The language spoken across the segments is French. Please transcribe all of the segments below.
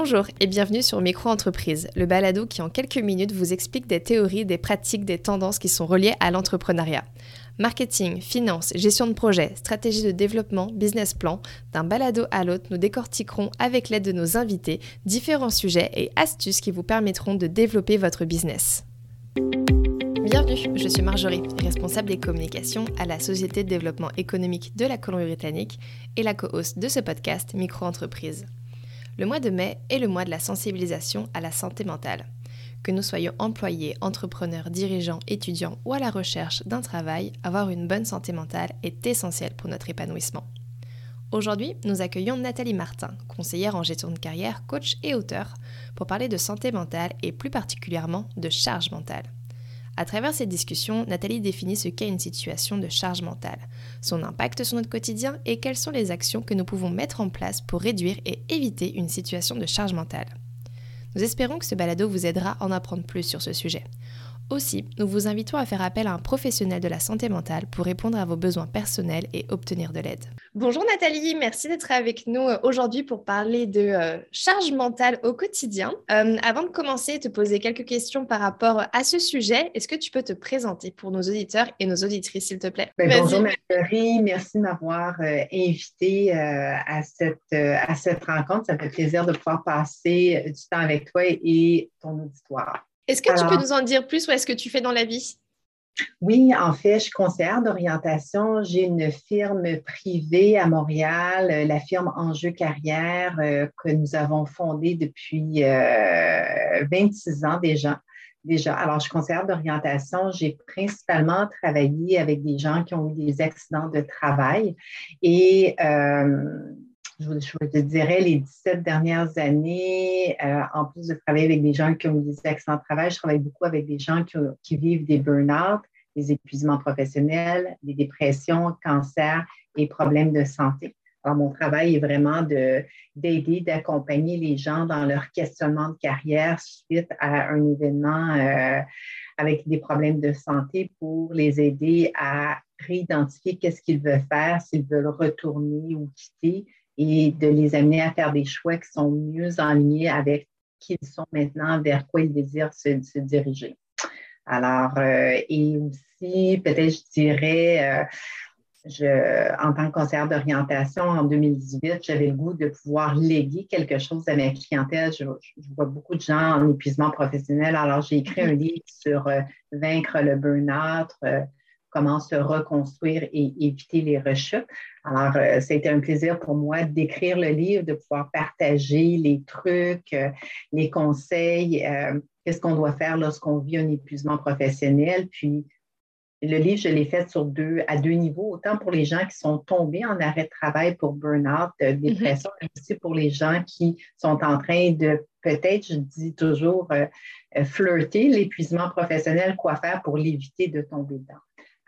Bonjour et bienvenue sur Micro-entreprise, le balado qui en quelques minutes vous explique des théories, des pratiques, des tendances qui sont reliées à l'entrepreneuriat. Marketing, finance, gestion de projet, stratégie de développement, business plan, d'un balado à l'autre, nous décortiquerons avec l'aide de nos invités différents sujets et astuces qui vous permettront de développer votre business. Bienvenue, je suis Marjorie, responsable des communications à la Société de développement économique de la Colombie-Britannique et la co-host de ce podcast Micro-entreprise. Le mois de mai est le mois de la sensibilisation à la santé mentale. Que nous soyons employés, entrepreneurs, dirigeants, étudiants ou à la recherche d'un travail, avoir une bonne santé mentale est essentiel pour notre épanouissement. Aujourd'hui, nous accueillons Nathalie Martin, conseillère en gestion de carrière, coach et auteur, pour parler de santé mentale et plus particulièrement de charge mentale. À travers cette discussion, Nathalie définit ce qu'est une situation de charge mentale, son impact sur notre quotidien et quelles sont les actions que nous pouvons mettre en place pour réduire et éviter une situation de charge mentale. Nous espérons que ce balado vous aidera à en apprendre plus sur ce sujet. Aussi, nous vous invitons à faire appel à un professionnel de la santé mentale pour répondre à vos besoins personnels et obtenir de l'aide. Bonjour Nathalie, merci d'être avec nous euh, aujourd'hui pour parler de euh, charge mentale au quotidien. Euh, avant de commencer, te poser quelques questions par rapport à ce sujet, est-ce que tu peux te présenter pour nos auditeurs et nos auditrices, s'il te plaît? Ben, Bonjour Nathalie, merci de m'avoir invité à, cette, à cette rencontre. Ça me fait plaisir de pouvoir passer du temps avec toi et ton auditoire. Est-ce que tu peux nous en dire plus ou est-ce que tu fais dans la vie? Oui, en fait, je suis conseillère d'orientation. J'ai une firme privée à Montréal, euh, la firme Enjeu Carrière, euh, que nous avons fondée depuis 26 euh, ans déjà. Déjà, alors, je suis conseillère d'orientation. J'ai principalement travaillé avec des gens qui ont eu des accidents de travail et je, te dirais, les 17 dernières années, euh, en plus de travailler avec des gens qui ont des accidents de travail, je travaille beaucoup avec des gens qui, vivent des burn-out, des épuisements professionnels, des dépressions, cancers et problèmes de santé. Alors, mon travail est vraiment d'aider, d'accompagner les gens dans leur questionnement de carrière suite à un événement euh, avec des problèmes de santé pour les aider à réidentifier qu'est-ce qu'ils veulent faire, s'ils veulent retourner ou quitter, et de les amener à faire des choix qui sont mieux en ligne avec qui ils sont maintenant, vers quoi ils désirent se, diriger. Alors, euh, et aussi, peut-être, je dirais, euh, je, en tant que conseillère d'orientation en 2018, j'avais le goût de pouvoir léguer quelque chose à ma clientèle. Je, vois beaucoup de gens en épuisement professionnel. Alors, j'ai écrit un livre sur euh, vaincre le burn-out, comment se reconstruire et éviter les rechutes. Alors, euh, c'était un plaisir pour moi d'écrire le livre, de pouvoir partager les trucs, euh, les conseils, euh, qu'est-ce qu'on doit faire lorsqu'on vit un épuisement professionnel. Puis, le livre, je l'ai fait sur deux, à deux niveaux, autant pour les gens qui sont tombés en arrêt de travail pour burn-out, mm-hmm. dépression, mais aussi pour les gens qui sont en train de, peut-être, je dis toujours, flirter l'épuisement professionnel, quoi faire pour l'éviter de tomber dedans?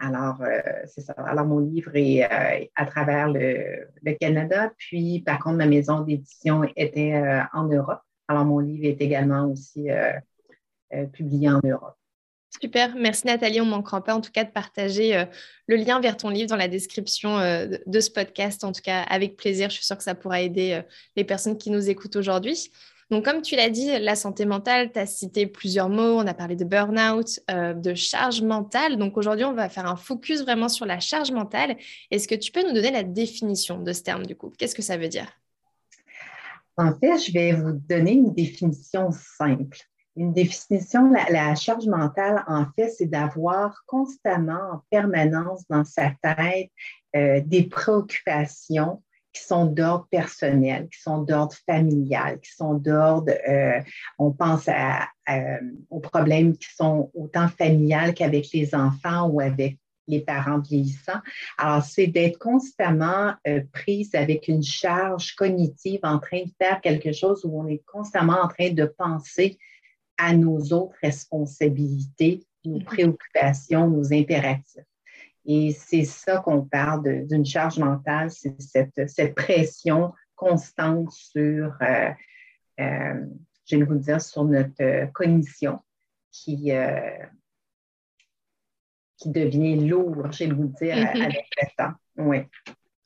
Alors, euh, c'est ça. Alors, mon livre est euh, à travers le, Canada, puis par contre, ma maison d'édition était euh, en Europe. Alors, mon livre est également aussi publié en Europe. Super, merci Nathalie. On ne manquera pas en tout cas de partager le lien vers ton livre dans la description de ce podcast. En tout cas, avec plaisir, je suis sûre que ça pourra aider les personnes qui nous écoutent aujourd'hui. Donc, comme tu l'as dit, la santé mentale, tu as cité plusieurs mots. On a parlé de burn-out, euh, de charge mentale. Donc, aujourd'hui, on va faire un focus vraiment sur la charge mentale. Est-ce que tu peux nous donner la définition de ce terme, du coup? Qu'est-ce que ça veut dire? En fait, je vais vous donner une définition simple. Une définition, la, charge mentale, en fait, c'est d'avoir constamment, en permanence dans sa tête, euh, des préoccupations qui sont d'ordre personnel, qui sont d'ordre familial, qui sont d'ordre, euh, on pense à, aux problèmes qui sont autant familiales qu'avec les enfants ou avec les parents vieillissants. Alors, c'est d'être constamment euh, prise avec une charge cognitive en train de faire quelque chose où on est constamment en train de penser à nos autres responsabilités, nos mm-hmm. préoccupations, nos impératifs. Et c'est ça qu'on parle d'une charge mentale, c'est cette, pression constante sur, euh, euh, je vais vous dire, sur notre euh, cognition qui, qui devient lourde, je vais vous dire, avec le temps. Oui.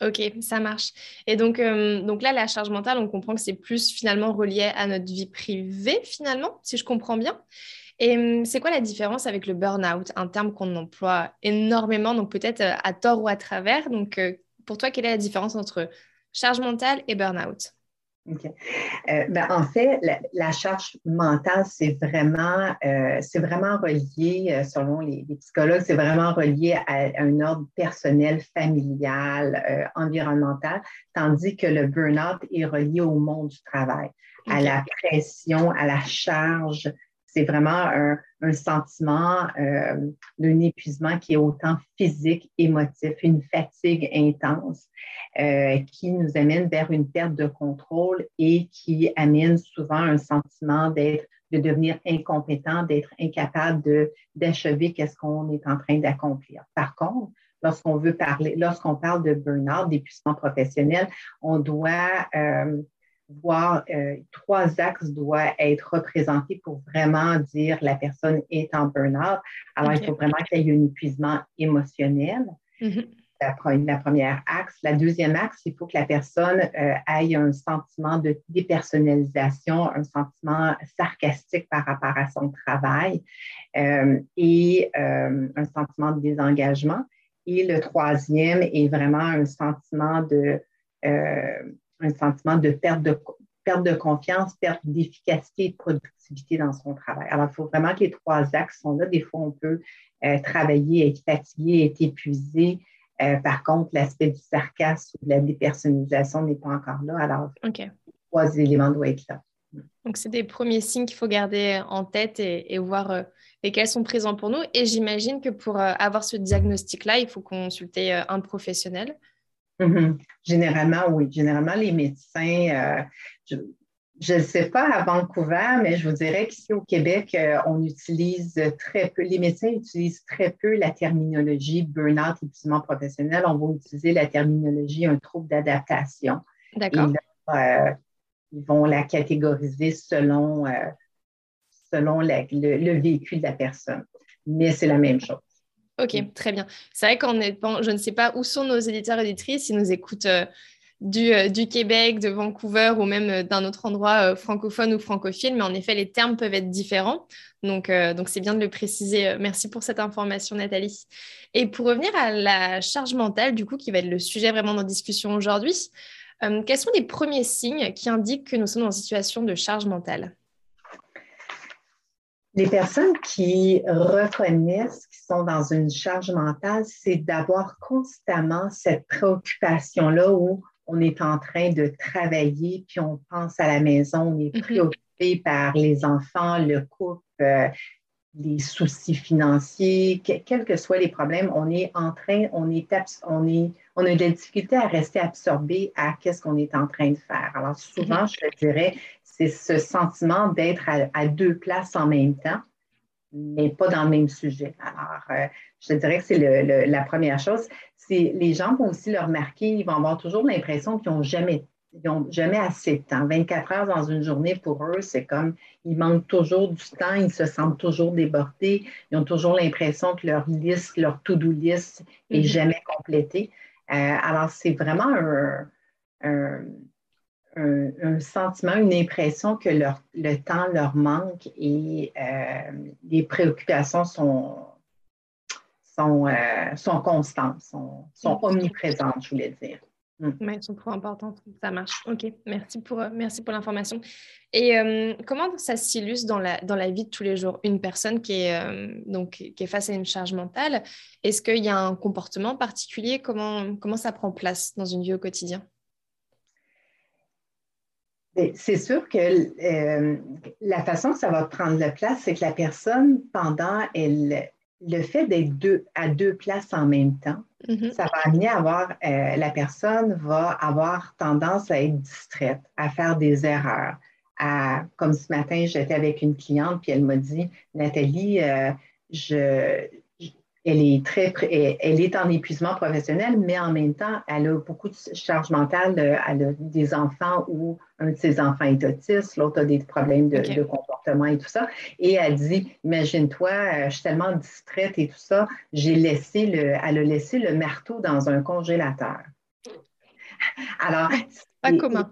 Ok, ça marche. Et donc, euh, donc là, la charge mentale, on comprend que c'est plus finalement relié à notre vie privée, finalement, si je comprends bien. Et hum, c'est quoi la différence avec le burn-out, un terme qu'on emploie énormément, donc peut-être euh, à tort ou à travers? Donc, euh, pour toi, quelle est la différence entre charge mentale et burn-out? OK. Euh, ben, en fait, la, charge mentale, c'est vraiment, euh, c'est vraiment relié, selon les, psychologues, c'est vraiment relié à, un ordre personnel, familial, environnemental, tandis que le burn-out est relié au monde du travail, à la pression, à la charge. C'est vraiment un, sentiment d'un épuisement qui est autant physique, émotif, une fatigue intense. Euh, qui nous amène vers une perte de contrôle et qui amène souvent un sentiment d'être, de devenir incompétent, d'être incapable d'achever qu'est-ce qu'on est en train d'accomplir. Par contre, lorsqu'on veut parler, lorsqu'on parle de burn-out, d'épuisement professionnel, on doit euh, voir euh, trois axes doivent être représentés pour vraiment dire la personne est en burn-out. Alors, il faut vraiment qu'il y ait un épuisement émotionnel. Mm-hmm la, première axe. La deuxième axe, il faut que la personne euh, ait un sentiment de dépersonnalisation, un sentiment sarcastique par rapport à son travail euh, et euh, un sentiment de désengagement. Et le troisième est vraiment un sentiment de, un sentiment de perte de perte de confiance, perte d'efficacité et de productivité dans son travail. Alors, il faut vraiment que les trois axes sont là. Des fois, on peut travailler, être fatigué, être épuisé, euh, par contre, l'aspect du sarcasme ou de la dépersonnalisation n'est pas encore là. Alors, trois éléments doivent être là. Donc, c'est des premiers signes qu'il faut garder en tête et, voir euh, lesquels sont présents pour nous. Et j'imagine que pour euh, avoir ce diagnostic-là, il faut consulter un professionnel. Mm-hmm. Généralement, oui. Généralement, les médecins, je ne sais pas à Vancouver, mais je vous dirais qu'ici au Québec, euh, on utilise très peu, les médecins utilisent très peu la terminologie burn-out, épuisement professionnel. On va utiliser la terminologie un trouble d'adaptation. D'accord. Euh, ils vont la catégoriser selon, euh, selon le, vécu de la personne. Mais c'est la même chose. OK, très bien. C'est vrai qu'en étant, je ne sais pas où sont nos éditeurs et éditrices, ils nous écoutent euh, du, Québec, de Vancouver ou même euh, d'un autre endroit euh, francophone ou francophile, mais en effet, les termes peuvent être différents. Donc, donc c'est bien de le préciser. Merci pour cette information, Nathalie. Et pour revenir à la charge mentale, du coup, qui va être le sujet vraiment de discussion aujourd'hui, quels sont les premiers signes qui indiquent que nous sommes en situation de charge mentale? Les personnes qui reconnaissent qu'ils sont dans une charge mentale, c'est d'avoir constamment cette préoccupation-là où on est en train de travailler, puis on pense à la maison, on est mhm. préoccupé par les enfants, le couple, euh, les soucis financiers, quels que soient les problèmes, on est en train, on est, on est, on a des difficultés à rester absorbé à qu'est-ce qu'on est en train de faire. Alors souvent, mhm. je dirais, c'est ce sentiment d'être à, deux places en même temps mais pas dans le même sujet. Alors, euh, je te dirais que c'est la première chose. C'est les gens vont aussi le remarquer, ils vont avoir toujours l'impression qu'ils n'ont jamais, jamais assez de temps. 24 heures dans une journée, pour eux, c'est comme, ils manquent toujours du temps, ils se sentent toujours débordés, ils ont toujours l'impression que leur liste, leur to-do list n'est mm-hmm. jamais complétée. Euh, alors, c'est vraiment un un, sentiment, une impression que leur, le temps leur manque et euh, les préoccupations sont, sont, euh, sont constantes, sont, sont, omniprésentes, je voulais dire. Mm. elles sont trop importantes. Ça marche. OK. Merci pour, euh, merci pour l'information. Et comment ça s'illustre dans la, dans la vie de tous les jours? Une personne qui est, donc, qui est face à une charge mentale, est-ce qu'il y a un comportement particulier? Comment, comment ça prend place dans une vie au quotidien? C'est sûr que euh, la façon que ça va prendre la place, c'est que la personne, pendant elle, le fait d'être à deux places en même temps, mm-hmm. ça va amener à avoir, euh, la personne va avoir tendance à être distraite, à faire des erreurs. À, comme ce matin, j'étais avec une cliente, puis elle m'a dit, Nathalie, euh, je, elle est très, elle est en épuisement professionnel, mais en même temps, elle a beaucoup de charge mentale. Elle a des enfants où un de ses enfants est autiste, l'autre a des problèmes de, comportement et tout ça. Et elle dit, imagine-toi, euh, je suis tellement distraite et tout ça, j'ai laissé le, elle a laissé le marteau dans un congélateur. Alors, pas commun.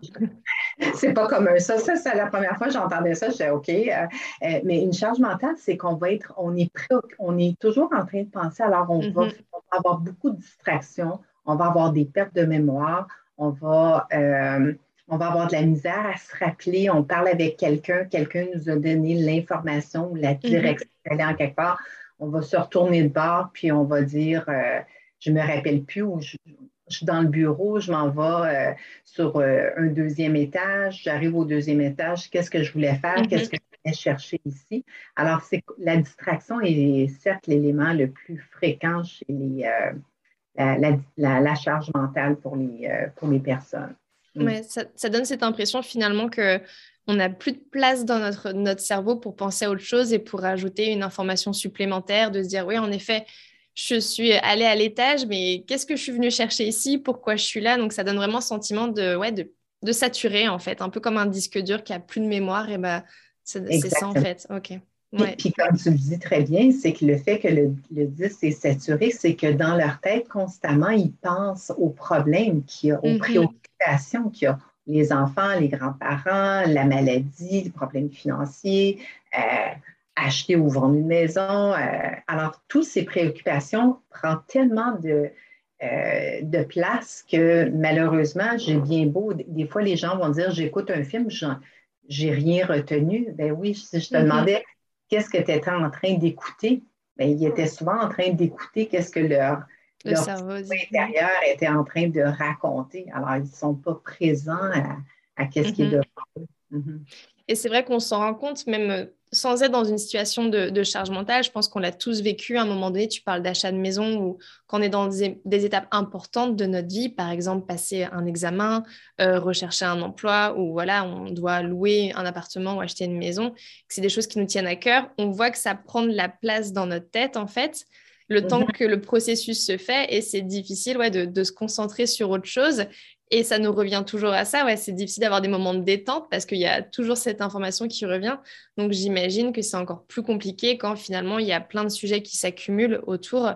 C'est pas commun. Ça, ça c'est la première fois que j'entendais ça, je disais OK. Euh, euh, mais une charge mentale, c'est qu'on va être, on est, on est toujours en train de penser, alors on, va, mm-hmm. avoir beaucoup de distractions, on va avoir des pertes de mémoire, on va, euh, on va avoir de la misère à se rappeler, on parle avec quelqu'un, quelqu'un nous a donné l'information ou la mm-hmm. direction d'aller en quelque part, on va se retourner de bord, puis on va dire, je ne me rappelle plus ou je, je suis dans le bureau, je m'en vais euh, sur euh, un deuxième étage, j'arrive au deuxième étage, qu'est-ce que je voulais faire, qu'est-ce mm-hmm. que je voulais chercher ici? Alors, c'est la distraction est certes l'élément le plus fréquent chez les, euh, la, charge mentale pour les, pour les personnes. Mm. ça, donne cette impression finalement que on n'a plus de place dans notre, notre cerveau pour penser à autre chose et pour ajouter une information supplémentaire, de se dire oui, en effet, je suis allée à l'étage, mais qu'est-ce que je suis venue chercher ici? Pourquoi je suis là? Donc, ça donne vraiment ce sentiment de, ouais, de, de saturer, en fait, un peu comme un disque dur qui a plus de mémoire. Et ben, c'est ça, en fait. OK. Ouais. Puis, comme tu le dis très bien, c'est que le fait que le, disque est saturé, c'est que dans leur tête, constamment, ils pensent aux problèmes qu'il y a, aux mm-hmm. préoccupations qu'il y a. Les enfants, les grands-parents, la maladie, les problèmes financiers, euh, acheter ou vendre une maison. Euh, alors, toutes ces préoccupations prennent tellement de, euh, de place que malheureusement, j'ai bien beau. Des fois, les gens vont dire J'écoute un film, j'ai rien retenu. Ben oui, si je te mm-hmm. demandais qu'est-ce que tu étais en train d'écouter, ben, ils étaient souvent en train d'écouter qu'est-ce que leur, le cerveau intérieur était en train de raconter. Alors, ils ne sont pas présents à, qu'est-ce qui est mm-hmm. devant eux. Mm-hmm. Et c'est vrai qu'on s'en rend compte, même sans être dans une situation de, charge mentale, je pense qu'on l'a tous vécu à un moment donné. Tu parles d'achat de maison ou quand on est dans des, étapes importantes de notre vie, par exemple passer un examen, euh, rechercher un emploi ou voilà, on doit louer un appartement ou acheter une maison. C'est des choses qui nous tiennent à cœur. On voit que ça prend de la place dans notre tête en fait le temps mhm. que le processus se fait et c'est difficile ouais, de, de, se concentrer sur autre chose. Et ça nous revient toujours à ça. Ouais, c'est difficile d'avoir des moments de détente parce qu'il y a toujours cette information qui revient. Donc j'imagine que c'est encore plus compliqué quand finalement il y a plein de sujets qui s'accumulent autour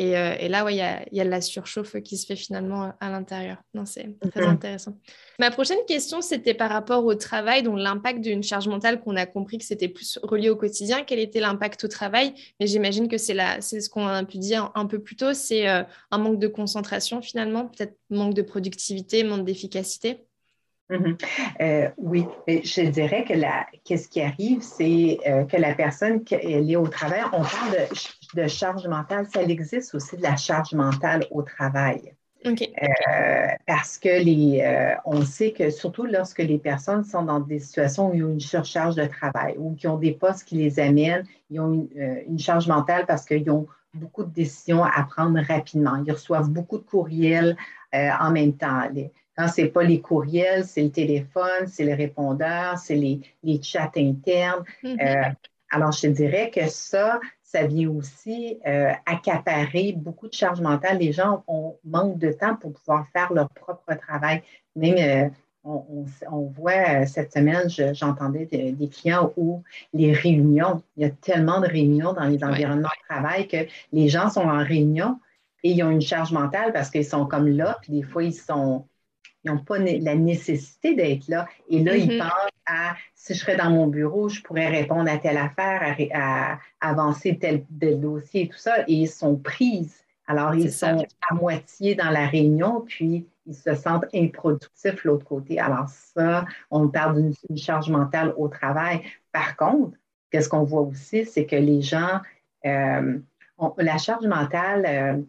euh, et, là, il y, a, y, a, la surchauffe qui se fait finalement euh, à l'intérieur. Non, c'est très intéressant. Ma prochaine question, c'était par rapport au travail, donc l'impact d'une charge mentale qu'on a compris que c'était plus relié au quotidien. Quel était l'impact au travail? Mais j'imagine que c'est ce qu'on a pu dire un peu plus tôt, c'est euh, un manque de concentration finalement, peut-être manque de productivité, manque d'efficacité. Mhm. Euh, oui, je dirais que qu'est-ce qui arrive, c'est euh, que la personne elle est au travail, on parle de, charge mentale, ça existe aussi de la charge mentale au travail. Euh, parce que les, on sait que surtout lorsque les personnes sont dans des situations où ils ont une surcharge de travail ou qui ont des postes qui les amènent, ils ont une, une charge mentale parce qu'ils ont beaucoup de décisions à prendre rapidement. Ils reçoivent beaucoup de courriels en même temps. Les, quand ce n'est pas les courriels, c'est le téléphone, c'est le répondeur, c'est les, chats internes. Mm-hmm. Euh, alors, je te dirais que ça, ça vient aussi euh, accaparer beaucoup de charge mentale. Les gens ont, manquent de temps pour pouvoir faire leur propre travail. Même, euh, on, voit cette semaine, j'entendais des clients où les réunions, il y a tellement de réunions dans les environnements de travail que les gens sont en réunion et ils ont une charge mentale parce qu'ils sont comme là, puis des fois, ils sont ils n'ont pas la nécessité d'être là. Et là, ils mm-hmm. pensent à si je serais dans mon bureau, je pourrais répondre à telle affaire, à, avancer tel, dossier et tout ça. Et ils sont prises. Alors, ils sont à moitié dans la réunion, puis ils se sentent improductifs de l'autre côté. Alors, ça, on parle d'une charge mentale au travail. Par contre, qu'est-ce qu'on voit aussi, c'est que les gens, euh, la charge mentale, euh,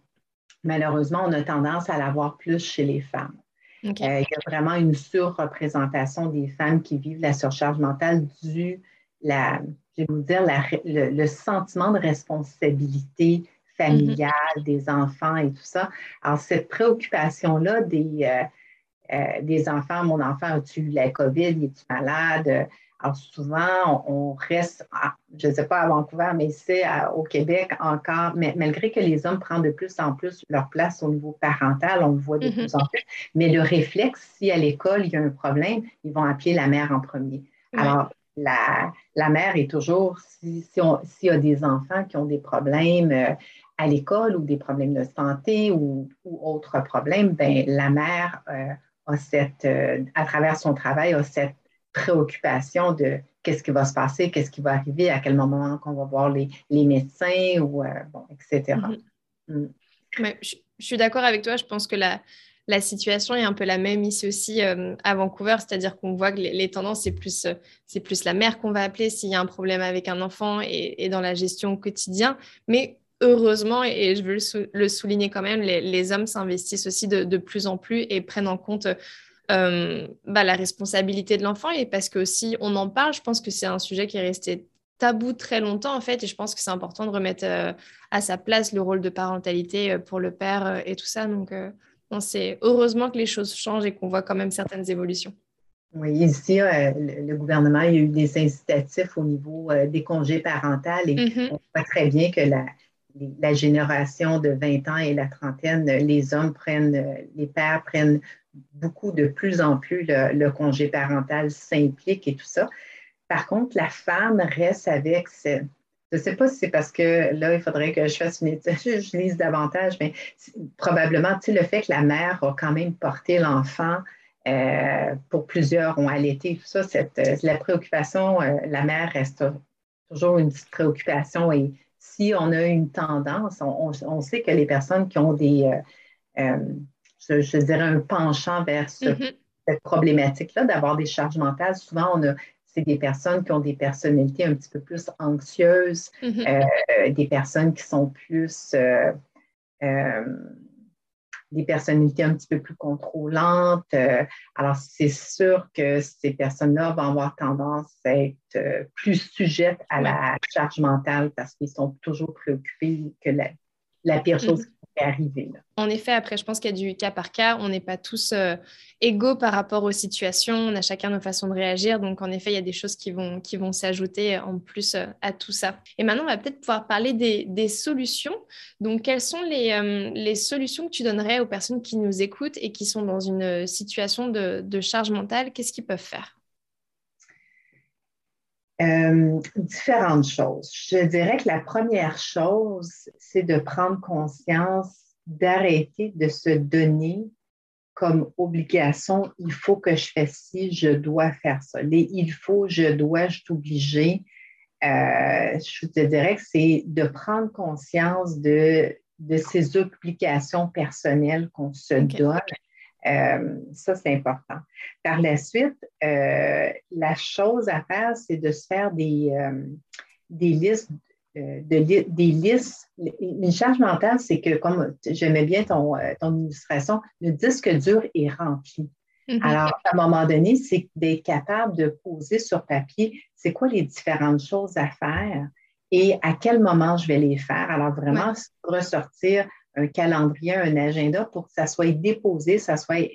malheureusement, on a tendance à l'avoir plus chez les femmes. Euh, il y a vraiment une surreprésentation des femmes qui vivent la surcharge mentale dû, la, je vais vous dire, le, sentiment de responsabilité familiale mm-hmm. des enfants et tout ça. Alors, cette préoccupation-là des, euh, euh, des enfants, mon enfant a-tu la COVID, est-tu malade? Alors souvent, on, reste, je ne sais pas à Vancouver, mais c'est au Québec encore, mais malgré que les hommes prennent de plus en plus leur place au niveau parental, on le voit de mm-hmm. plus en plus, mais le réflexe, si à l'école, il y a un problème, ils vont appeler la mère en premier. Alors, la, la, mère est toujours, s'il si, si y a des enfants qui ont des problèmes euh, à l'école ou des problèmes de santé ou, ou autres problèmes, ben, la mère... Euh, cette, à travers son travail, a cette préoccupation de qu'est-ce qui va se passer, qu'est-ce qui va arriver, à quel moment qu'on va voir les, médecins, ou, bon, etc. Mm-hmm. Mm. je, suis d'accord avec toi. Je pense que la, la situation est un peu la même ici aussi euh, à Vancouver, c'est-à-dire qu'on voit que les, tendances, c'est plus, euh, c'est plus la mère qu'on va appeler s'il y a un problème avec un enfant et, dans la gestion au quotidien. Mais heureusement, et je veux le, souligner quand même, les, hommes s'investissent aussi de, plus en plus et prennent en compte euh, bah, la responsabilité de l'enfant. Et parce que aussi, on en parle, je pense que c'est un sujet qui est resté tabou très longtemps en fait et je pense que c'est important de remettre à sa place le rôle de parentalité pour le père et tout ça donc on sait heureusement que les choses changent et qu'on voit quand même certaines évolutions. Oui, ici, euh, le, gouvernement a eu des incitatifs au niveau euh, des congés parentaux et mm-hmm. on voit très bien que la, génération de 20 ans et la trentaine, les hommes prennent, les pères prennent beaucoup de plus en plus le, congé parental, s'impliquent et tout ça. Par contre, la femme reste avec je ne sais pas si c'est parce que là, il faudrait que je fasse une étude, je lise davantage, mais probablement, tu sais, le fait que la mère a quand même porté l'enfant, euh, pour plusieurs ont allaité, tout ça, cette, euh, la préoccupation, euh, la mère reste toujours une petite préoccupation. Et si on a une tendance, on, sait que les personnes qui ont des, je, dirais, un penchant vers mm-hmm. cette problématique-là, d'avoir des charges mentales, souvent on a c'est des personnes qui ont des personnalités un petit peu plus anxieuses, mm-hmm. euh, des personnes qui sont plus euh, euh, des personnalités un petit peu plus contrôlantes. alors, c'est sûr que ces personnes-là vont avoir tendance à être plus sujettes à la charge mentale parce qu'ils sont toujours préoccupés que la, pire chose En effet, après, je pense qu'il y a du cas par cas. On n'est pas tous euh, égaux par rapport aux situations. On a chacun nos façons de réagir. Donc, en effet, il y a des choses qui vont, s'ajouter en plus euh, à tout ça. Et maintenant, on va peut-être pouvoir parler des, solutions. Donc, quelles sont les, euh, solutions que tu donnerais aux personnes qui nous écoutent et qui sont dans une situation de charge mentale? Qu'est-ce qu'ils peuvent faire? Euh, différentes choses. Je dirais que la première chose, c'est de prendre conscience, d'arrêter de se donner comme obligation, il faut que je fasse ci, je dois faire ça. Les il faut, je dois, je suis obligé. Euh, je te dirais que c'est de prendre conscience de, de ces obligations personnelles qu'on se donne euh, ça, c'est important. Par la suite, euh, la chose à faire, c'est de se faire des, euh, des listes. De, des listes. Une charge mentale, c'est que, comme j'aimais bien ton, ton, illustration, le disque dur est rempli. Mm-hmm. Alors, à un moment donné, c'est d'être capable de poser sur papier, c'est quoi les différentes choses à faire et à quel moment je vais les faire. Alors, vraiment, ressortir un calendrier, un agenda pour que ça soit déposé, ça soit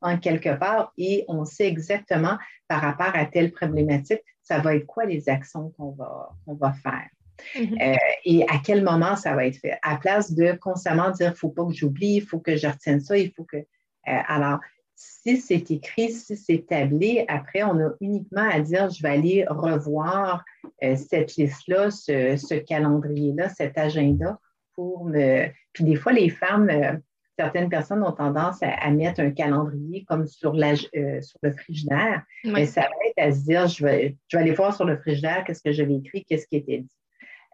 en quelque part et on sait exactement par rapport à telle problématique, ça va être quoi les actions qu'on va, va faire. Mm-hmm. Euh, et à quel moment ça va être fait? À place de constamment dire, il ne faut pas que j'oublie, il faut que je retienne ça, il faut que... Euh, alors, si c'est écrit, si c'est tablé, après, on a uniquement à dire, je vais aller revoir euh, cette liste-là, ce calendrier-là, cet agenda pour me. Puis des fois, les femmes, euh, certaines personnes ont tendance à, mettre un calendrier comme sur, la, euh, sur le frigidaire. Mais ça va être à se dire, je vais, je vais aller voir sur le frigidaire qu'est-ce que j'avais écrit, qu'est-ce qui était dit.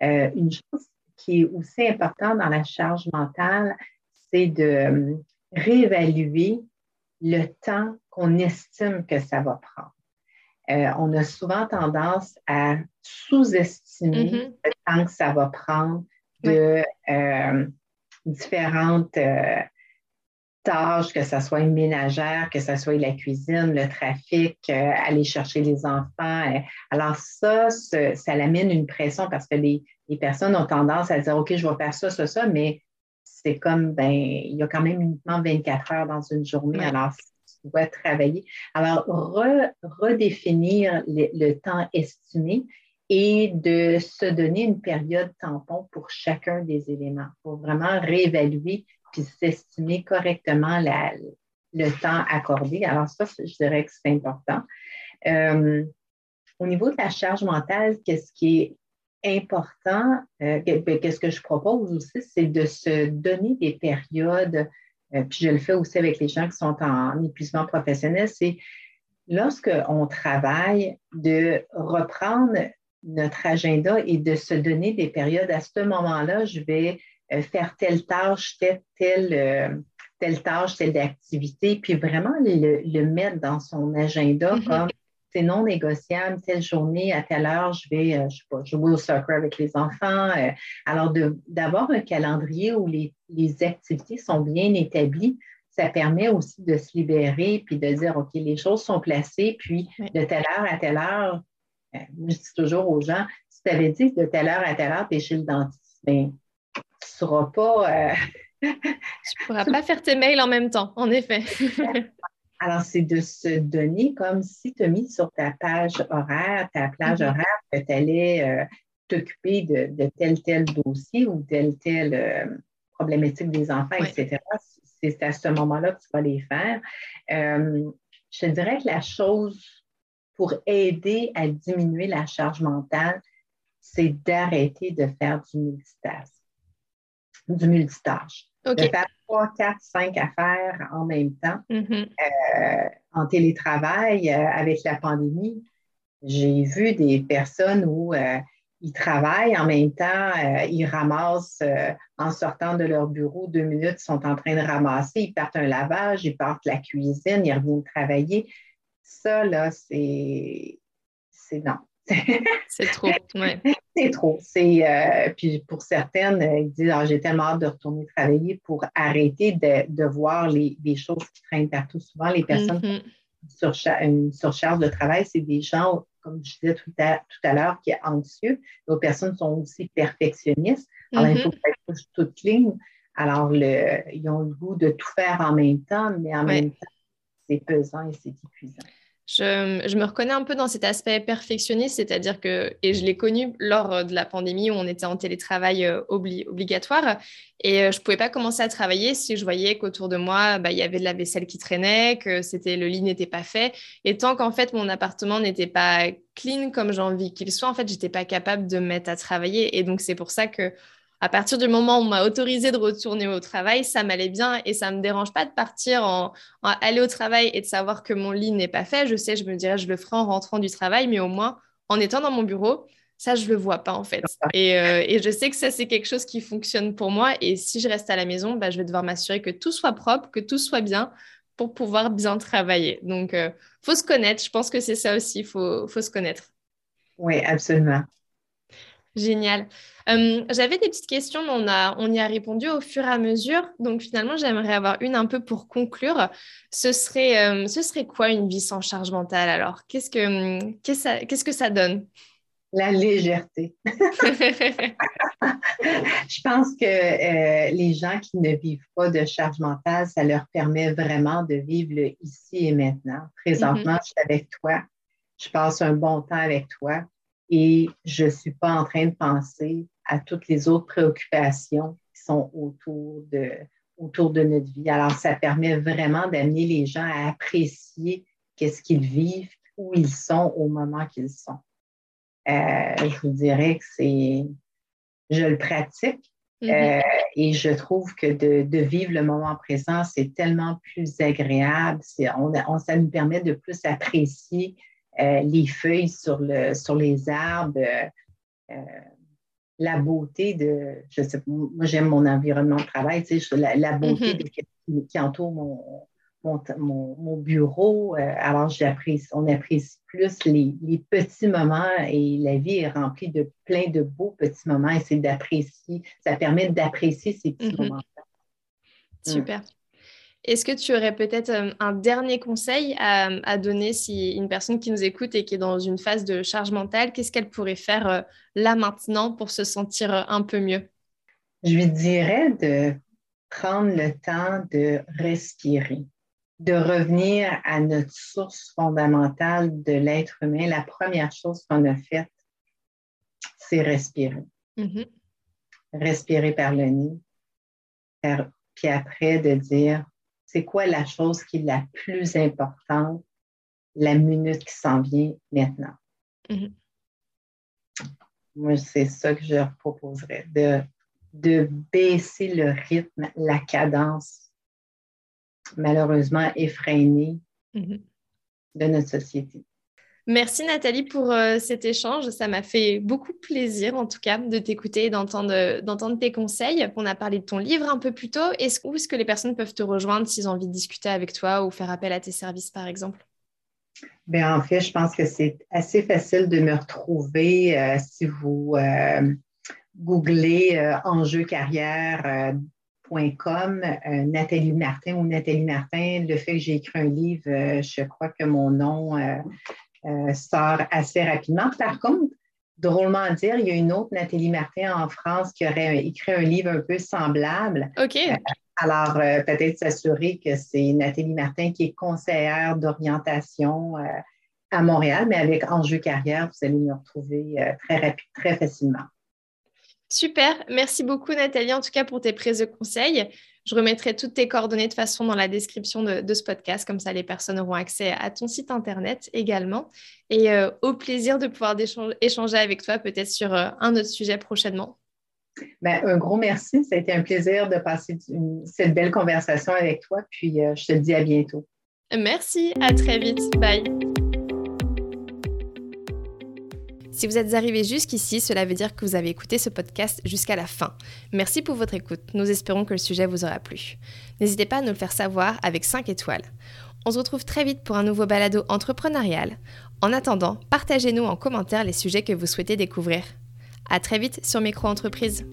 Euh, une chose qui est aussi importante dans la charge mentale, c'est de réévaluer le temps qu'on estime que ça va prendre. on a souvent tendance à sous-estimer mm-hmm. le temps que ça va prendre de euh, différentes euh, tâches, que ce soit une ménagère, que ce soit la cuisine, le trafic, euh, aller chercher les enfants. alors ça, ça l'amène une pression parce que les, personnes ont tendance à dire, OK, je vais faire ça, ça, ça, mais c'est comme, ben, il y a quand même uniquement 24 heures dans une journée. Alors, tu dois travailler. Alors, redéfinir le, temps estimé et de se donner une période tampon pour chacun des éléments, pour vraiment réévaluer puis s'estimer correctement le temps accordé. Alors ça, je dirais que c'est important. Euh, au niveau de la charge mentale, qu'est-ce qui est important, euh, ben, qu'est-ce que je propose aussi, c'est de se donner des périodes euh, puis je le fais aussi avec les gens qui sont en épuisement professionnel, c'est lorsqu'on travaille, de reprendre notre agenda et de se donner des périodes. À ce moment-là, je vais euh, faire telle tâche, telle, telle, euh, telle tâche, telle activité, puis vraiment le, mettre dans son agenda mm-hmm. comme c'est non négociable, telle journée, à telle heure, je vais, je sais pas, jouer au soccer avec les enfants. alors, d'avoir un calendrier où les, les activités sont bien établies, ça permet aussi de se libérer puis de dire, OK, les choses sont placées, puis de telle heure à telle heure, euh, je dis toujours aux gens, si tu avais dit de telle heure à telle heure, tu es chez le dentiste, bien, tu ne seras pas. Euh, tu ne pourras pas faire tes mails en même temps, en effet. Alors, c'est de se donner comme si tu as mis sur ta page horaire, ta plage mm-hmm. horaire, que tu allais euh, t'occuper de, tel, tel dossier ou telle, telle problématique des enfants, etc c'est à ce moment-là que tu vas les faire. Euh, je te dirais que la chose pour aider à diminuer la charge mentale, c'est d'arrêter de faire du multitask, du multitâche. De faire trois, quatre, cinq affaires en même temps. Mm-hmm. Euh, en télétravail, euh, avec la pandémie, j'ai vu des personnes où ils travaillent en même temps, euh, ils ramassent euh, en sortant de leur bureau deux minutes, ils sont en train de ramasser, ils partent un lavage, ils partent la cuisine, ils reviennent travailler. Ça, là, c'est. C'est non. c'est trop. C'est trop. Euh, puis pour certaines, ils disent ah, J'ai tellement hâte de retourner travailler pour arrêter de, voir les, choses qui traînent partout. Souvent, les personnes mm-hmm. sur une surcharge de travail, c'est des gens comme je disais tout à, l'heure, qui est anxieux. D'autres personnes sont aussi perfectionnistes. Alors, il faut mm-hmm. qu'elles touchent toute ligne. Alors, ils ont le goût de tout faire en même temps, mais en même temps, c'est pesant et c'est épuisant. Je, me reconnais un peu dans cet aspect perfectionniste, c'est-à-dire que, et je l'ai connu lors de la pandémie où on était en télétravail euh, obligatoire, et euh, je ne pouvais pas commencer à travailler si je voyais qu'autour de moi, bah, il y avait de la vaisselle qui traînait, que c'était le lit n'était pas fait. Et tant qu'en fait, mon appartement n'était pas clean comme j'ai envie qu'il soit, en fait, j'étais pas capable de me mettre à travailler. Et donc, c'est pour ça que à partir du moment où on m'a autorisé de retourner au travail, ça m'allait bien et ça ne me dérange pas de partir en, aller au travail et de savoir que mon lit n'est pas fait. Je sais, je me dirais, je le ferai en rentrant du travail, mais au moins, en étant dans mon bureau, ça, je ne le vois pas en fait. Euh, et, je sais que ça, c'est quelque chose qui fonctionne pour moi. Et si je reste à la maison, bah, je vais devoir m'assurer que tout soit propre, que tout soit bien pour pouvoir bien travailler. Donc, il euh, faut se connaître. Je pense que c'est ça aussi, il faut, faut se connaître. Oui, absolument. Génial. Euh, j'avais des petites questions, mais on, a, on y a répondu au fur et à mesure. Donc finalement, j'aimerais avoir une un peu pour conclure. Ce serait, euh, ce serait quoi une vie sans charge mentale alors? Qu'est-ce que, qu'est-ce, qu'est-ce que ça donne? La légèreté. Je pense que euh, les gens qui ne vivent pas de charge mentale, ça leur permet vraiment de vivre le ici et maintenant. Présentement, mm-hmm. je suis avec toi. Je passe un bon temps avec toi et je ne suis pas en train de penser à toutes les autres préoccupations qui sont autour de, autour de notre vie. Alors, ça permet vraiment d'amener les gens à apprécier qu'est-ce qu'ils vivent, où ils sont au moment qu'ils sont. Euh, je vous dirais que c'est, je le pratique mm-hmm. euh, et je trouve que de, vivre le moment présent, c'est tellement plus agréable. on, ça nous permet de plus apprécier les feuilles sur, le, sur les arbres, euh, la beauté de, je sais moi j'aime mon environnement de travail, tu sais, la, beauté mm-hmm. qui, entoure mon, mon, bureau. Euh, alors j'apprécie, on apprécie plus les, petits moments et la vie est remplie de plein de beaux petits moments et c'est d'apprécier, ça permet d'apprécier ces petits mm-hmm. moments-là. Super. Est-ce que tu aurais peut-être euh, un dernier conseil à, donner si une personne qui nous écoute et qui est dans une phase de charge mentale, qu'est-ce qu'elle pourrait faire euh, là maintenant pour se sentir euh, un peu mieux? Je lui dirais de prendre le temps de respirer, de revenir à notre source fondamentale de l'être humain. La première chose qu'on a faite, c'est respirer. Mm-hmm. Respirer par le nez, puis après de dire c'est quoi la chose qui est la plus importante la minute qui s'en vient maintenant? Mm-hmm. Moi, c'est ça que je leur proposerais, de, de baisser le rythme, la cadence malheureusement effrénée mm-hmm. de notre société. Merci Nathalie pour euh, cet échange. Ça m'a fait beaucoup plaisir en tout cas de t'écouter et d'entendre tes conseils. On a parlé de ton livre un peu plus tôt. Est-ce, où est-ce que les personnes peuvent te rejoindre s'ils ont envie de discuter avec toi ou faire appel à tes services par exemple? Bien, en fait, je pense que c'est assez facile de me retrouver euh, si vous euh, googlez enjeucarrière.com, Nathalie Martin ou Nathalie Martin. Le fait que j'ai écrit un livre, je crois que mon nom euh, sort assez rapidement. Par contre, drôlement à dire, il y a une autre Nathalie Martin en France qui aurait écrit un livre un peu semblable. OK. Euh, alors, euh, peut-être s'assurer que c'est Nathalie Martin qui est conseillère d'orientation à Montréal, mais avec Enjeu Carrière, vous allez me retrouver très rapide, très facilement. Super, merci beaucoup Nathalie en tout cas pour tes prises de conseils. Je remettrai toutes tes coordonnées de façon dans la description de, ce podcast, comme ça les personnes auront accès à ton site internet également. Et euh, au plaisir de pouvoir échanger avec toi peut-être sur euh, un autre sujet prochainement. Ben, un gros merci. Ça a été un plaisir de passer cette belle conversation avec toi. Puis euh, je te dis à bientôt. Merci, à très vite. Bye. Si vous êtes arrivé jusqu'ici, cela veut dire que vous avez écouté ce podcast jusqu'à la fin. Merci pour votre écoute. Nous espérons que le sujet vous aura plu. N'hésitez pas à nous le faire savoir avec 5 étoiles. On se retrouve très vite pour un nouveau balado entrepreneurial. En attendant, partagez-nous en commentaire les sujets que vous souhaitez découvrir. À très vite sur Micro Entreprise.